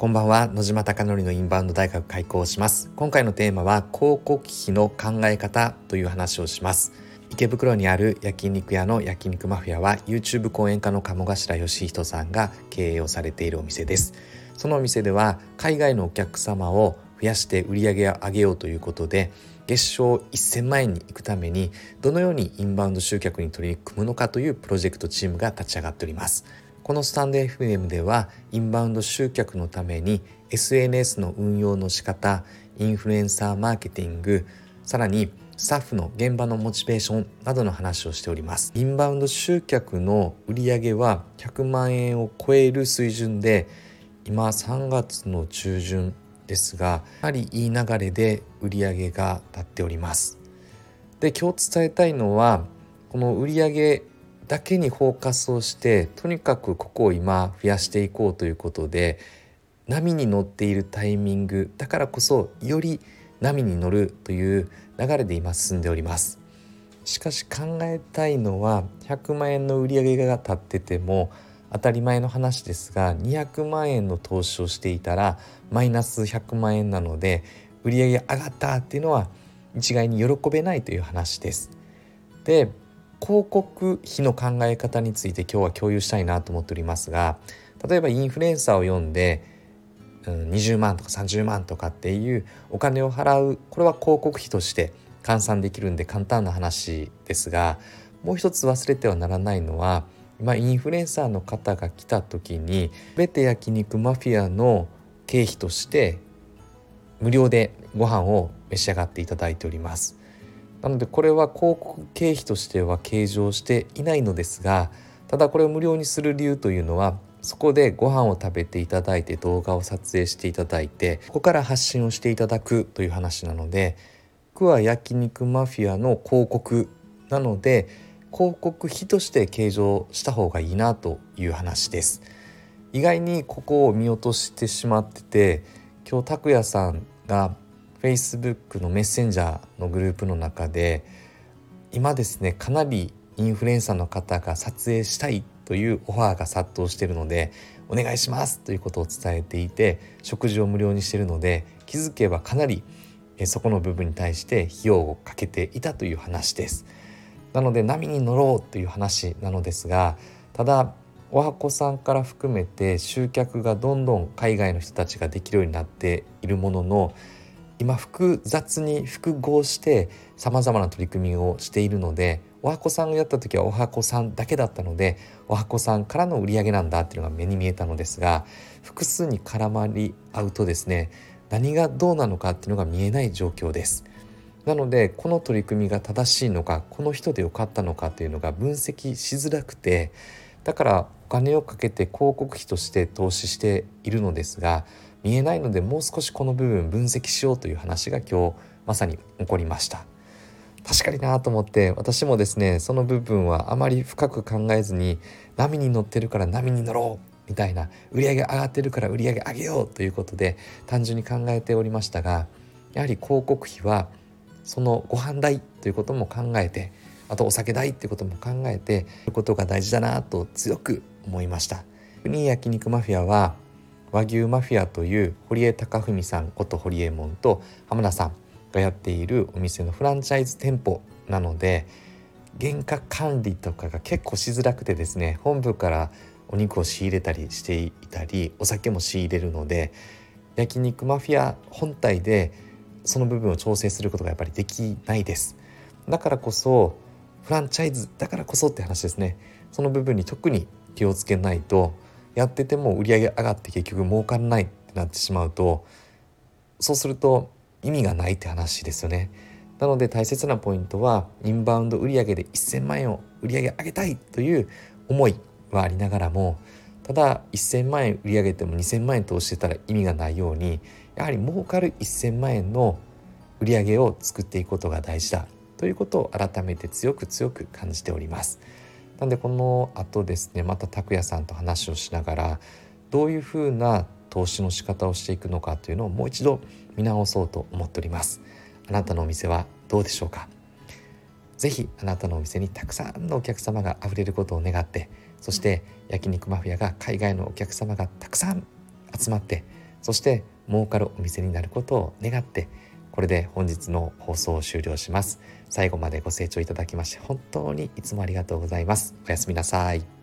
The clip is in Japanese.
こんばんは。野島貴則のインバウンド大学開講します。今回のテーマは広告費の考え方という話をします。池袋にある焼肉屋の焼肉マフィアは YouTube 講演家の鴨頭義人さんが経営をされているお店です。そのお店では海外のお客様を増やして売り上げを上げようということで月賞1000万円に行くためにどのようにインバウンド集客に取り組むのかというプロジェクトチームが立ち上がっております。このスタンド FM ではインバウンド集客のために SNS の運用の仕方インフルエンサーマーケティングさらにスタッフの現場のモチベーションなどの話をしております。インバウンド集客の売り上げは100万円を超える水準で今3月の中旬ですがやはりいい流れで売り上げが立っております。で今日伝えたいのはこの売り上げだけにフォーカスをしてとにかくここを今増やしていこうということで波に乗っているタイミングだからこそより波に乗るという流れで今進んでおりますしかし考えたいのは100万円の売り上げが立ってても当たり前の話ですが200万円の投資をしていたらマイナス100万円なので売上上がったっていうのは一概に喜べないという話です。で広告費の考え方について今日は共有したいなと思っておりますが例えばインフルエンサーを読んで、20万とか30万とかっていうお金を払うこれは広告費として換算できるんで簡単な話ですがもう一つ忘れてはならないのは今インフルエンサーの方が来た時に全て焼肉マフィアの経費として無料でご飯を召し上がっていただいております。なのでこれは広告経費としては計上していないのですがただこれを無料にする理由というのはそこでご飯を食べていただいて動画を撮影していただいてここから発信をしていただくという話なので僕は焼肉マフィアの広告なので広告費として計上した方がいいなという話です。意外にここを見落としてしまってて今日拓也さんが Facebook のメッセンジャーのグループの中で今ですねかなりインフルエンサーの方が撮影したいというオファーが殺到しているのでお願いしますということを伝えていて食事を無料にしているので気づけばかなりそこの部分に対して費用をかけていたという話です。なので波に乗ろうという話なのですがただおはこさんから含めて集客がどんどん海外の人たちができるようになっているものの今複雑に複合してさまざまな取り組みをしているのでおはこさんがやった時はおはこさんだけだったのでおはこさんからの売り上げなんだっていうのが目に見えたのですが複数に絡まり合うとですね何がどうなのかっていうのが見えない状況です。なのでこの取り組みが正しいのかこの人でよかったのかというのが分析しづらくてだからお金をかけて広告費として投資しているのですが見えないのでもう少しこの部分分析しようという話が今日まさに起こりました。確かになと思って私もですねその部分はあまり深く考えずに波に乗ってるから波に乗ろうみたいな売り上げ上がってるから売り上げ上げようということで単純に考えておりましたがやはり広告費はそのご飯代ということも考えてあとお酒代っていうことも考えてることが大事だなと強く思いました。焼肉マフィアは和牛マフィアという堀江貴文さんこと堀江門と浜田さんがやっているお店のフランチャイズ店舗なので原価管理とかが結構しづらくてですね本部からお肉を仕入れたりしていたりお酒も仕入れるので焼肉マフィア本体でその部分を調整することがやっぱりできないです。だからこそフランチャイズだからこそって話ですね。その部分に特に気をつけないとやってても売り上げ上がって結局儲からないってなってしまうとそうすると意味がないって話ですよねなので大切なポイントはインバウンド売上で1000万円を売り上げ上げたいという思いはありながらもただ1,000万円売り上げても2,000万円投資してたら意味がないようにやはり儲かる1,000万円の売り上げを作っていくことが大事だということを改めて強く強く感じております。なんでこの後ですねまた拓也さんと話をしながらどういうふうな投資の仕方をしていくのかというのをもう一度見直そうと思っております。あなたのお店はどうでしょうか？ぜひあなたのお店にたくさんのお客様があふれることを願ってそして焼肉マフィアが海外のお客様がたくさん集まってそして儲かるお店になることを願ってこれで本日の放送を終了します。最後までご清聴いただきまして本当にいつもありがとうございます。おやすみなさい。